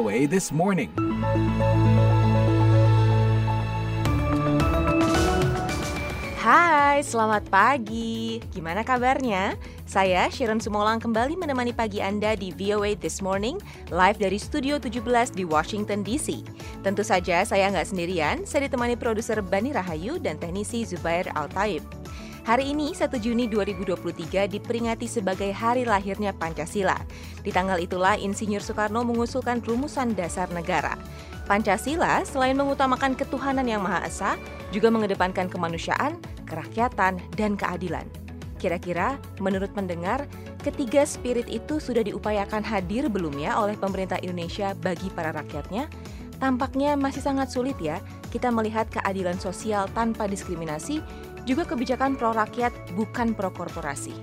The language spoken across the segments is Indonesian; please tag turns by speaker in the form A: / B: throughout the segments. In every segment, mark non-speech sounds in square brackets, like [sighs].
A: VOA This Morning.
B: Hai, selamat pagi. Gimana kabarnya? Saya Sharon Sumolang kembali menemani pagi Anda di VOA This Morning, live dari Studio 17 di Washington DC. Tentu saja saya nggak sendirian, saya ditemani produser Bani Rahayu dan teknisi Zubair Al-Taib. Hari ini, 1 Juni 2023 diperingati sebagai hari lahirnya Pancasila. Di tanggal itulah Insinyur Soekarno mengusulkan rumusan dasar negara. Pancasila selain mengutamakan ketuhanan yang Maha Esa, juga mengedepankan kemanusiaan, kerakyatan, dan keadilan. Kira-kira menurut pendengar, ketiga spirit itu sudah diupayakan hadir belum ya oleh pemerintah Indonesia bagi para rakyatnya? Tampaknya masih sangat sulit ya kita melihat keadilan sosial tanpa diskriminasi, juga kebijakan pro rakyat bukan pro korporasi.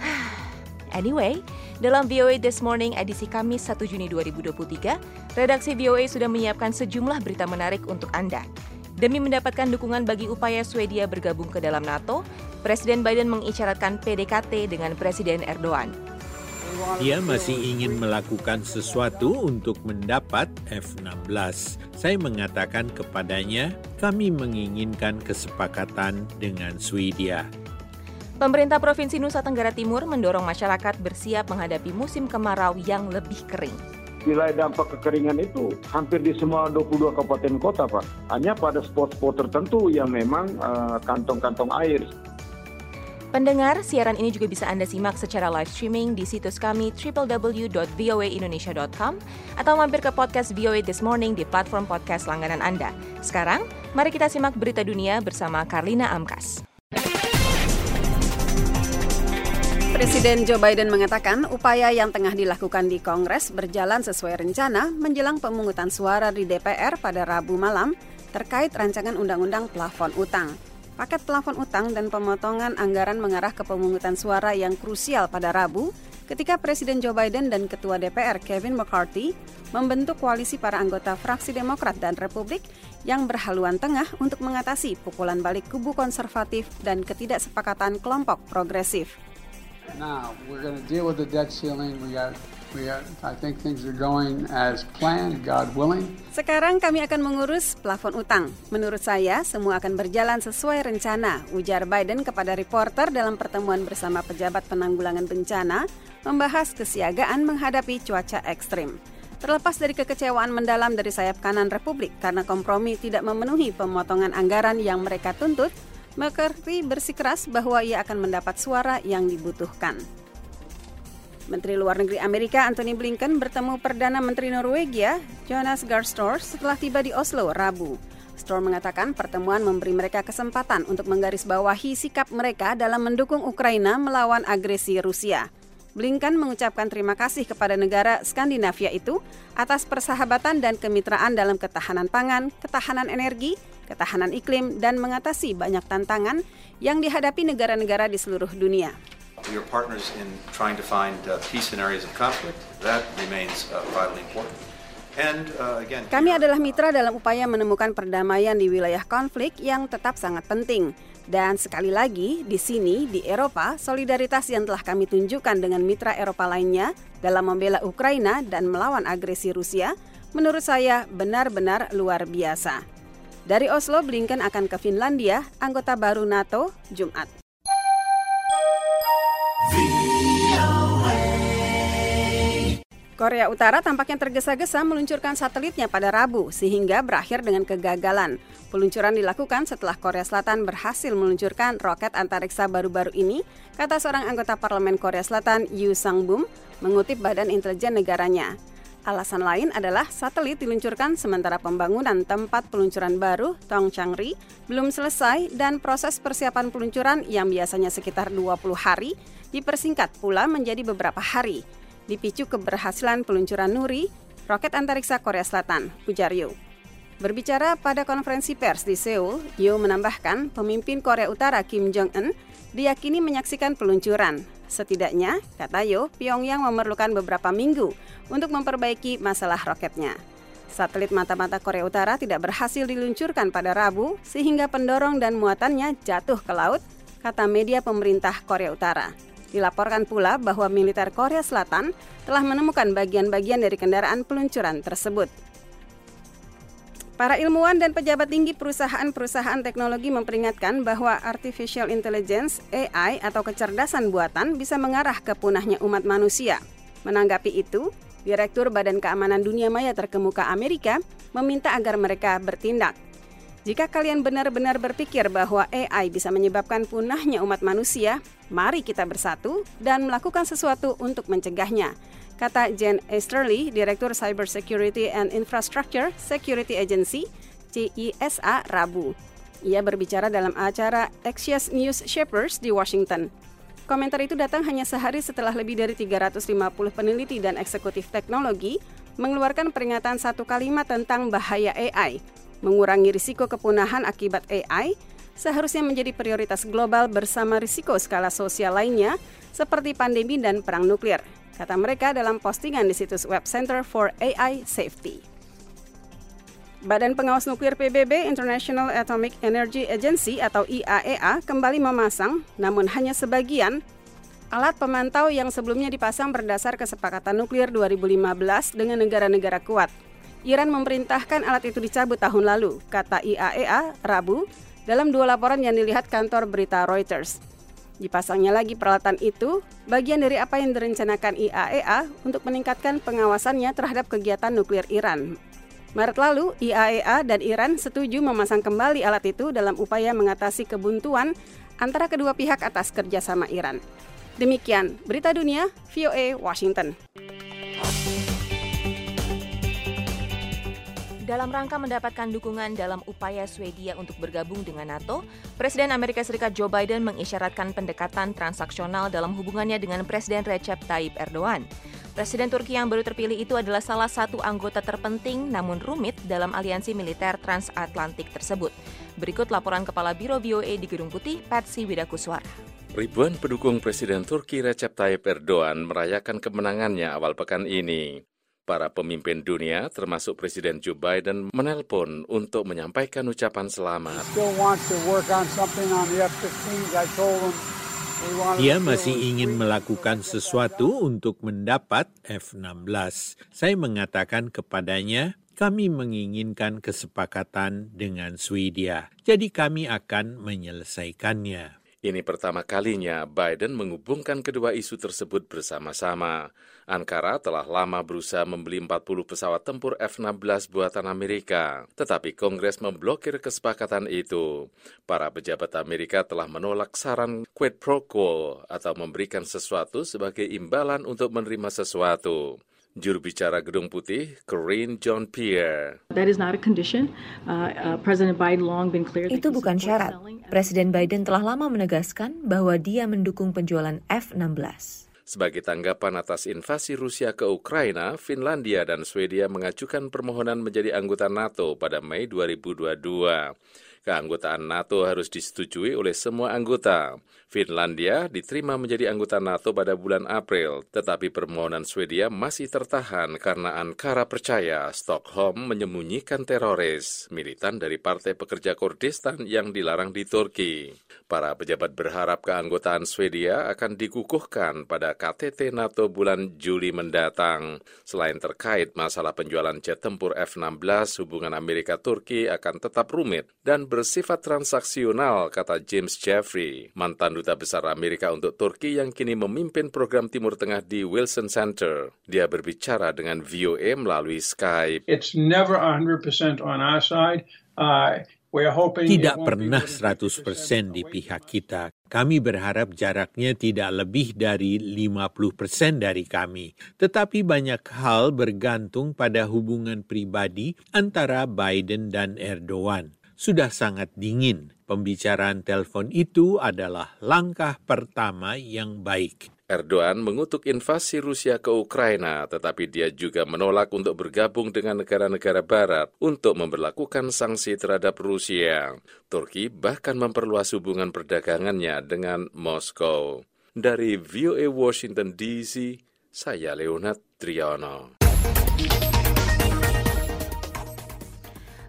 B: [sighs] Anyway, dalam VOA This Morning edisi Kamis 1 Juni 2023, redaksi VOA sudah menyiapkan sejumlah berita menarik untuk Anda. Demi mendapatkan dukungan bagi upaya Swedia bergabung ke dalam NATO, Presiden Biden mengisyaratkan PDKT dengan Presiden Erdogan.
C: Dia masih ingin melakukan sesuatu untuk mendapat F-16. Saya mengatakan kepadanya, kami menginginkan kesepakatan dengan Swedia.
B: Pemerintah Provinsi Nusa Tenggara Timur mendorong masyarakat bersiap menghadapi musim kemarau yang lebih kering.
D: Wilayah dampak kekeringan itu hampir di semua 22 kabupaten kota, Pak. Hanya pada spot-spot tertentu yang memang uh, kantong-kantong air.
B: Pendengar, siaran ini juga bisa Anda simak secara live streaming di situs kami www.voaindonesia.com atau mampir ke podcast VOA This Morning di platform podcast langganan Anda. Sekarang, mari kita simak berita dunia bersama Karlina Amkas.
E: Presiden Joe Biden mengatakan upaya yang tengah dilakukan di Kongres berjalan sesuai rencana menjelang pemungutan suara di DPR pada Rabu malam terkait rancangan undang-undang plafon utang. Paket plafon utang dan pemotongan anggaran mengarah ke pemungutan suara yang krusial pada Rabu ketika Presiden Joe Biden dan Ketua DPR Kevin McCarthy membentuk koalisi para anggota fraksi Demokrat dan Republik yang berhaluan tengah untuk mengatasi pukulan balik kubu konservatif dan ketidaksepakatan kelompok progresif.
F: Now we're going to deal with the debt ceiling. We got, we got. I think things are going as planned, God willing.
E: Sekarang kami akan mengurus plafon utang. Menurut saya, semua akan berjalan sesuai rencana, ujar Biden kepada reporter dalam pertemuan bersama pejabat penanggulangan bencana, membahas kesiagaan menghadapi cuaca ekstrim. Terlepas dari kekecewaan mendalam dari sayap kanan Republik karena kompromi tidak memenuhi pemotongan anggaran yang mereka tuntut, McCarthy bersikeras bahwa ia akan mendapat suara yang dibutuhkan. Menteri Luar Negeri Amerika Anthony Blinken bertemu Perdana Menteri Norwegia Jonas Gahr setelah tiba di Oslo Rabu. Store mengatakan pertemuan memberi mereka kesempatan untuk menggarisbawahi sikap mereka dalam mendukung Ukraina melawan agresi Rusia. Blinken mengucapkan terima kasih kepada negara Skandinavia itu atas persahabatan dan kemitraan dalam ketahanan pangan, ketahanan energi, ketahanan iklim, dan mengatasi banyak tantangan yang dihadapi negara-negara di seluruh dunia.
G: We are partners in trying to find uh, peace in areas of conflict. That remains uh, vitally important. And, uh, again,
E: Kami adalah mitra dalam upaya menemukan perdamaian di wilayah konflik yang tetap sangat penting. Dan sekali lagi, di sini, di Eropa, solidaritas yang telah kami tunjukkan dengan mitra Eropa lainnya dalam membela Ukraina dan melawan agresi Rusia, menurut saya benar-benar luar biasa. Dari Oslo, Blinken akan ke Finlandia, anggota baru NATO, Jumat. Korea Utara tampaknya tergesa-gesa meluncurkan satelitnya pada Rabu sehingga berakhir dengan kegagalan. Peluncuran dilakukan setelah Korea Selatan berhasil meluncurkan roket antariksa baru-baru ini, kata seorang anggota parlemen Korea Selatan Yu Sang-bum mengutip Badan Intelijen negaranya. Alasan lain adalah satelit diluncurkan sementara pembangunan tempat peluncuran baru Tongchangri belum selesai dan proses persiapan peluncuran yang biasanya sekitar 20 hari dipersingkat pula menjadi beberapa hari dipicu keberhasilan peluncuran Nuri, roket antariksa Korea Selatan, ujar Yo. Berbicara pada konferensi pers di Seoul, Yo menambahkan pemimpin Korea Utara Kim Jong-un diyakini menyaksikan peluncuran. Setidaknya, kata Yo, Pyongyang memerlukan beberapa minggu untuk memperbaiki masalah roketnya. Satelit mata-mata Korea Utara tidak berhasil diluncurkan pada Rabu sehingga pendorong dan muatannya jatuh ke laut, kata media pemerintah Korea Utara. Dilaporkan pula bahwa militer Korea Selatan telah menemukan bagian-bagian dari kendaraan peluncuran tersebut. Para ilmuwan dan pejabat tinggi perusahaan-perusahaan teknologi memperingatkan bahwa artificial intelligence (AI) atau kecerdasan buatan bisa mengarah ke punahnya umat manusia. Menanggapi itu, Direktur Badan Keamanan Dunia Maya terkemuka Amerika meminta agar mereka bertindak. Jika kalian benar-benar berpikir bahwa AI bisa menyebabkan punahnya umat manusia, mari kita bersatu dan melakukan sesuatu untuk mencegahnya kata Jen Easterly, Direktur Cyber Security and Infrastructure Security Agency, CISA, Rabu. Ia berbicara dalam acara Axios News Shapers di Washington. Komentar itu datang hanya sehari setelah lebih dari 350 peneliti dan eksekutif teknologi mengeluarkan peringatan satu kalimat tentang bahaya AI. Mengurangi risiko kepunahan akibat AI seharusnya menjadi prioritas global bersama risiko skala sosial lainnya seperti pandemi dan perang nuklir kata mereka dalam postingan di situs web Center for AI Safety. Badan Pengawas Nuklir PBB International Atomic Energy Agency atau IAEA e kembali memasang, namun hanya sebagian, alat pemantau yang sebelumnya dipasang berdasar kesepakatan nuklir 2015 dengan negara-negara kuat. Iran memerintahkan alat itu dicabut tahun lalu, kata IAEA e Rabu, dalam dua laporan yang dilihat kantor berita Reuters. Dipasangnya lagi peralatan itu, bagian dari apa yang direncanakan IAEA e untuk meningkatkan pengawasannya terhadap kegiatan nuklir Iran. Maret lalu, IAEA e dan Iran setuju memasang kembali alat itu dalam upaya mengatasi kebuntuan antara kedua pihak atas kerjasama Iran. Demikian berita dunia, VOA Washington.
B: Dalam rangka mendapatkan dukungan dalam upaya Swedia untuk bergabung dengan NATO, Presiden Amerika Serikat Joe Biden mengisyaratkan pendekatan transaksional dalam hubungannya dengan Presiden Recep Tayyip Erdogan. Presiden Turki yang baru terpilih itu adalah salah satu anggota terpenting namun rumit dalam aliansi militer transatlantik tersebut. Berikut laporan Kepala Biro VOA di Gedung Putih, Patsy Widakuswara.
A: Ribuan pendukung Presiden Turki Recep Tayyip Erdogan merayakan kemenangannya awal pekan ini. Para pemimpin dunia, termasuk Presiden Joe Biden, menelpon untuk menyampaikan ucapan selamat.
C: Dia masih ingin melakukan sesuatu untuk mendapat F-16. Saya mengatakan kepadanya, kami menginginkan kesepakatan dengan Swedia, jadi kami akan menyelesaikannya.
A: Ini pertama kalinya Biden menghubungkan kedua isu tersebut bersama-sama. Ankara telah lama berusaha membeli 40 pesawat tempur F-16 buatan Amerika, tetapi Kongres memblokir kesepakatan itu. Para pejabat Amerika telah menolak saran quid pro quo atau memberikan sesuatu sebagai imbalan untuk menerima sesuatu. Juru bicara Gedung Putih, Corinne John Pierre.
H: That is not a condition. Uh, uh, President Biden long been clear.
B: Itu bukan syarat. Presiden Biden telah lama menegaskan bahwa dia mendukung penjualan F-16.
A: Sebagai tanggapan atas invasi Rusia ke Ukraina, Finlandia dan Swedia mengajukan permohonan menjadi anggota NATO pada Mei 2022. Keanggotaan NATO harus disetujui oleh semua anggota. Finlandia diterima menjadi anggota NATO pada bulan April, tetapi permohonan Swedia masih tertahan karena Ankara percaya Stockholm menyembunyikan teroris, militan dari Partai Pekerja Kurdistan yang dilarang di Turki. Para pejabat berharap keanggotaan Swedia akan dikukuhkan pada KTT NATO bulan Juli mendatang. Selain terkait masalah penjualan jet tempur F-16, hubungan Amerika-Turki akan tetap rumit dan bersifat transaksional, kata James Jeffrey, mantan duta besar Amerika untuk Turki yang kini memimpin program Timur Tengah di Wilson Center. Dia berbicara dengan VOA melalui Skype.
F: It's never 100% on our side. Uh,
C: tidak pernah 100% di pihak kita. Kami berharap jaraknya tidak lebih dari 50% dari kami. Tetapi banyak hal bergantung pada hubungan pribadi antara Biden dan Erdogan. Sudah sangat dingin. Pembicaraan telepon itu adalah langkah pertama yang baik.
A: Erdogan mengutuk invasi Rusia ke Ukraina, tetapi dia juga menolak untuk bergabung dengan negara-negara Barat untuk memperlakukan sanksi terhadap Rusia. Turki bahkan memperluas hubungan perdagangannya dengan Moskow. Dari VOA Washington DC, saya Leonard Triano.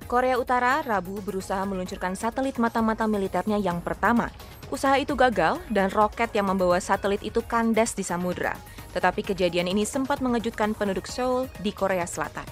B: Korea Utara Rabu berusaha meluncurkan satelit mata-mata militernya yang pertama Usaha itu gagal dan roket yang membawa satelit itu kandas di samudra. Tetapi kejadian ini sempat mengejutkan penduduk Seoul di Korea Selatan.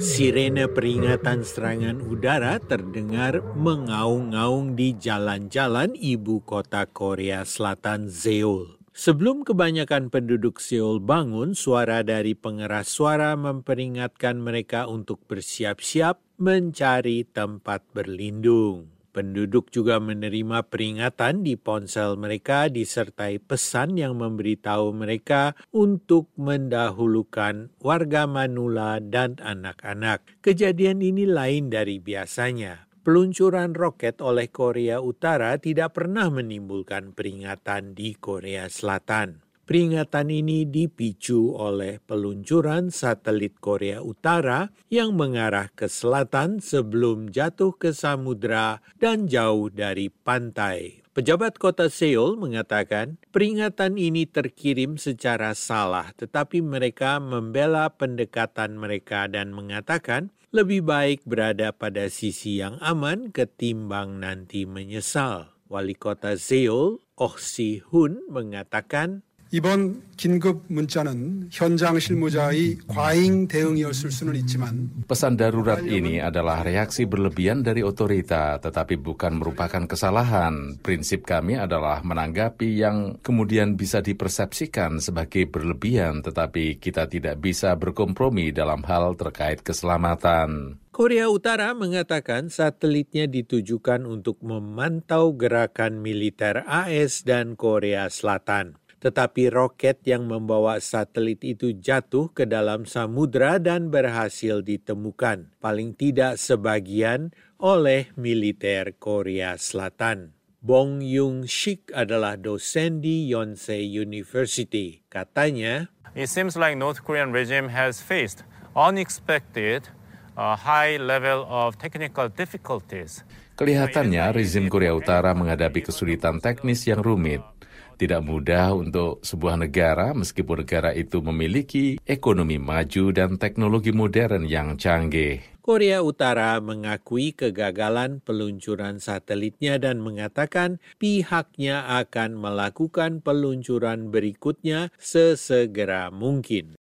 C: Sirene peringatan serangan udara terdengar mengaung-ngaung di jalan-jalan ibu kota Korea Selatan Seoul. Sebelum kebanyakan penduduk Seoul bangun, suara dari pengeras suara memperingatkan mereka untuk bersiap-siap mencari tempat berlindung. Penduduk juga menerima peringatan di ponsel mereka disertai pesan yang memberitahu mereka untuk mendahulukan warga Manula dan anak-anak. Kejadian ini lain dari biasanya. Peluncuran roket oleh Korea Utara tidak pernah menimbulkan peringatan di Korea Selatan. Peringatan ini dipicu oleh peluncuran satelit Korea Utara yang mengarah ke selatan sebelum jatuh ke samudra dan jauh dari pantai. Pejabat kota Seoul mengatakan peringatan ini terkirim secara salah, tetapi mereka membela pendekatan mereka dan mengatakan lebih baik berada pada sisi yang aman ketimbang nanti menyesal. Wali kota Seoul, Oh Si Hun, mengatakan
I: 이번 긴급 문자는 현장 실무자의 과잉 대응이었을 수는 있지만
A: Pesan darurat ini adalah reaksi berlebihan dari otorita, tetapi bukan merupakan kesalahan. Prinsip kami adalah menanggapi yang kemudian bisa dipersepsikan sebagai berlebihan, tetapi kita tidak bisa berkompromi dalam hal terkait keselamatan.
C: Korea Utara mengatakan satelitnya ditujukan untuk memantau gerakan militer AS dan Korea Selatan tetapi roket yang membawa satelit itu jatuh ke dalam samudra dan berhasil ditemukan, paling tidak sebagian oleh militer Korea Selatan. Bong Yung Sik adalah dosen di Yonsei University. Katanya,
J: It seems like North Korean regime has faced unexpected uh, high level of technical difficulties.
A: Kelihatannya rezim Korea Utara menghadapi kesulitan teknis yang rumit. Tidak mudah untuk sebuah negara, meskipun negara itu memiliki ekonomi maju dan teknologi modern yang canggih.
C: Korea Utara mengakui kegagalan peluncuran satelitnya dan mengatakan pihaknya akan melakukan peluncuran berikutnya sesegera mungkin.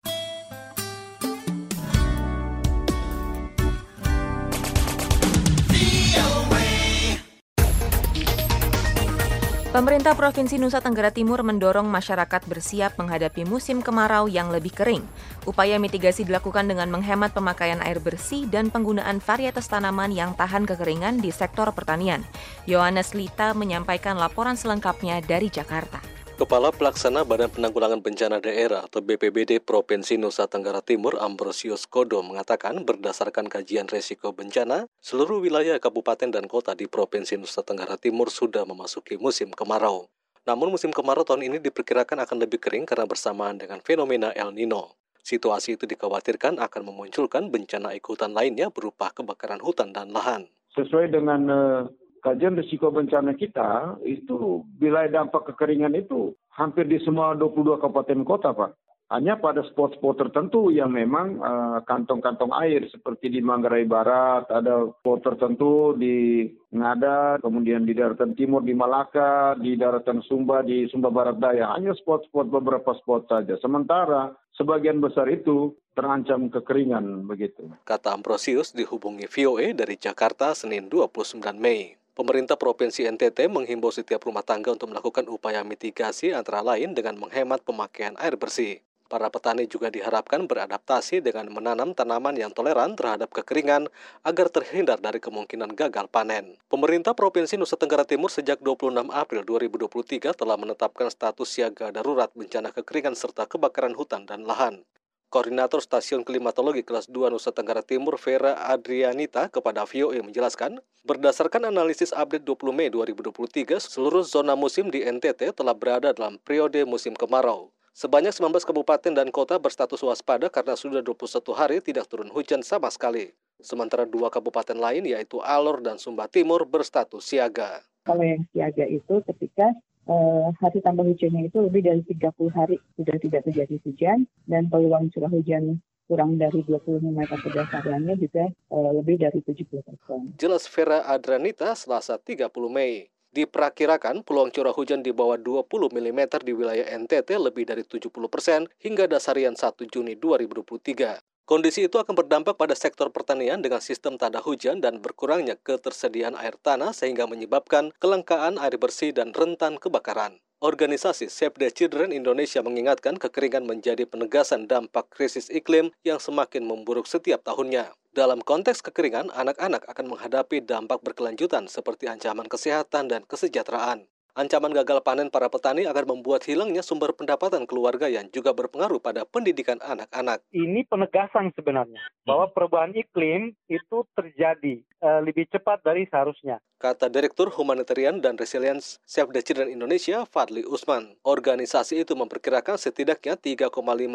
B: Pemerintah Provinsi Nusa Tenggara Timur mendorong masyarakat bersiap menghadapi musim kemarau yang lebih kering. Upaya mitigasi dilakukan dengan menghemat pemakaian air bersih dan penggunaan varietas tanaman yang tahan kekeringan di sektor pertanian. Yohanes Lita menyampaikan laporan selengkapnya dari Jakarta.
K: Kepala Pelaksana Badan Penanggulangan Bencana Daerah atau BPBD Provinsi Nusa Tenggara Timur Ambrosius Kodo mengatakan berdasarkan kajian resiko bencana, seluruh wilayah kabupaten dan kota di Provinsi Nusa Tenggara Timur sudah memasuki musim kemarau. Namun musim kemarau tahun ini diperkirakan akan lebih kering karena bersamaan dengan fenomena El Nino. Situasi itu dikhawatirkan akan memunculkan bencana ikutan lainnya berupa kebakaran hutan dan lahan.
D: Sesuai dengan uh kajian risiko bencana kita itu wilayah dampak kekeringan itu hampir di semua 22 kabupaten kota, Pak. Hanya pada spot-spot tertentu yang memang kantong-kantong uh, air seperti di Manggarai Barat, ada spot tertentu di Ngada, kemudian di daratan timur di Malaka, di daratan Sumba di Sumba Barat Daya. Hanya spot-spot beberapa spot saja. Sementara sebagian besar itu terancam kekeringan begitu.
K: Kata Ambrosius dihubungi VOA dari Jakarta Senin 29 Mei. Pemerintah Provinsi NTT menghimbau setiap rumah tangga untuk melakukan upaya mitigasi antara lain dengan menghemat pemakaian air bersih. Para petani juga diharapkan beradaptasi dengan menanam tanaman yang toleran terhadap kekeringan agar terhindar dari kemungkinan gagal panen. Pemerintah Provinsi Nusa Tenggara Timur sejak 26 April 2023 telah menetapkan status siaga darurat bencana kekeringan serta kebakaran hutan dan lahan. Koordinator Stasiun Klimatologi Kelas 2 Nusa Tenggara Timur Vera Adrianita kepada VOA menjelaskan, berdasarkan analisis update 20 Mei 2023, seluruh zona musim di NTT telah berada dalam periode musim kemarau. Sebanyak 19 kabupaten dan kota berstatus waspada karena sudah 21 hari tidak turun hujan sama sekali. Sementara dua kabupaten lain yaitu Alor dan Sumba Timur berstatus siaga.
L: Kalau yang siaga itu ketika uh, hari tambah hujannya itu lebih dari 30 hari sudah tidak terjadi hujan dan peluang curah hujan kurang dari 25 kapasitas hariannya juga uh, lebih dari 70 persen.
K: Jelas Vera Adranita Selasa 30 Mei. Diperkirakan peluang curah hujan di bawah 20 mm di wilayah NTT lebih dari 70 persen hingga dasarian 1 Juni 2023. Kondisi itu akan berdampak pada sektor pertanian dengan sistem tanda hujan dan berkurangnya ketersediaan air tanah sehingga menyebabkan kelangkaan air bersih dan rentan kebakaran. Organisasi Save the Children Indonesia mengingatkan kekeringan menjadi penegasan dampak krisis iklim yang semakin memburuk setiap tahunnya. Dalam konteks kekeringan, anak-anak akan menghadapi dampak berkelanjutan seperti ancaman kesehatan dan kesejahteraan. Ancaman gagal panen para petani akan membuat hilangnya sumber pendapatan keluarga yang juga berpengaruh pada pendidikan anak-anak.
M: Ini penegasan sebenarnya bahwa perubahan iklim itu terjadi uh, lebih cepat dari seharusnya.
K: Kata Direktur Humanitarian dan Resilience Save the Children Indonesia, Fadli Usman. Organisasi itu memperkirakan setidaknya 3,5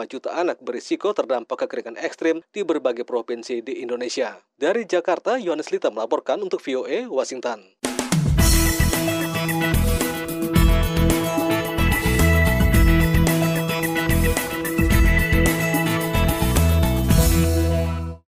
K: juta anak berisiko terdampak kekeringan ekstrim di berbagai provinsi di Indonesia. Dari Jakarta, Yohanes Lita melaporkan untuk VOA Washington.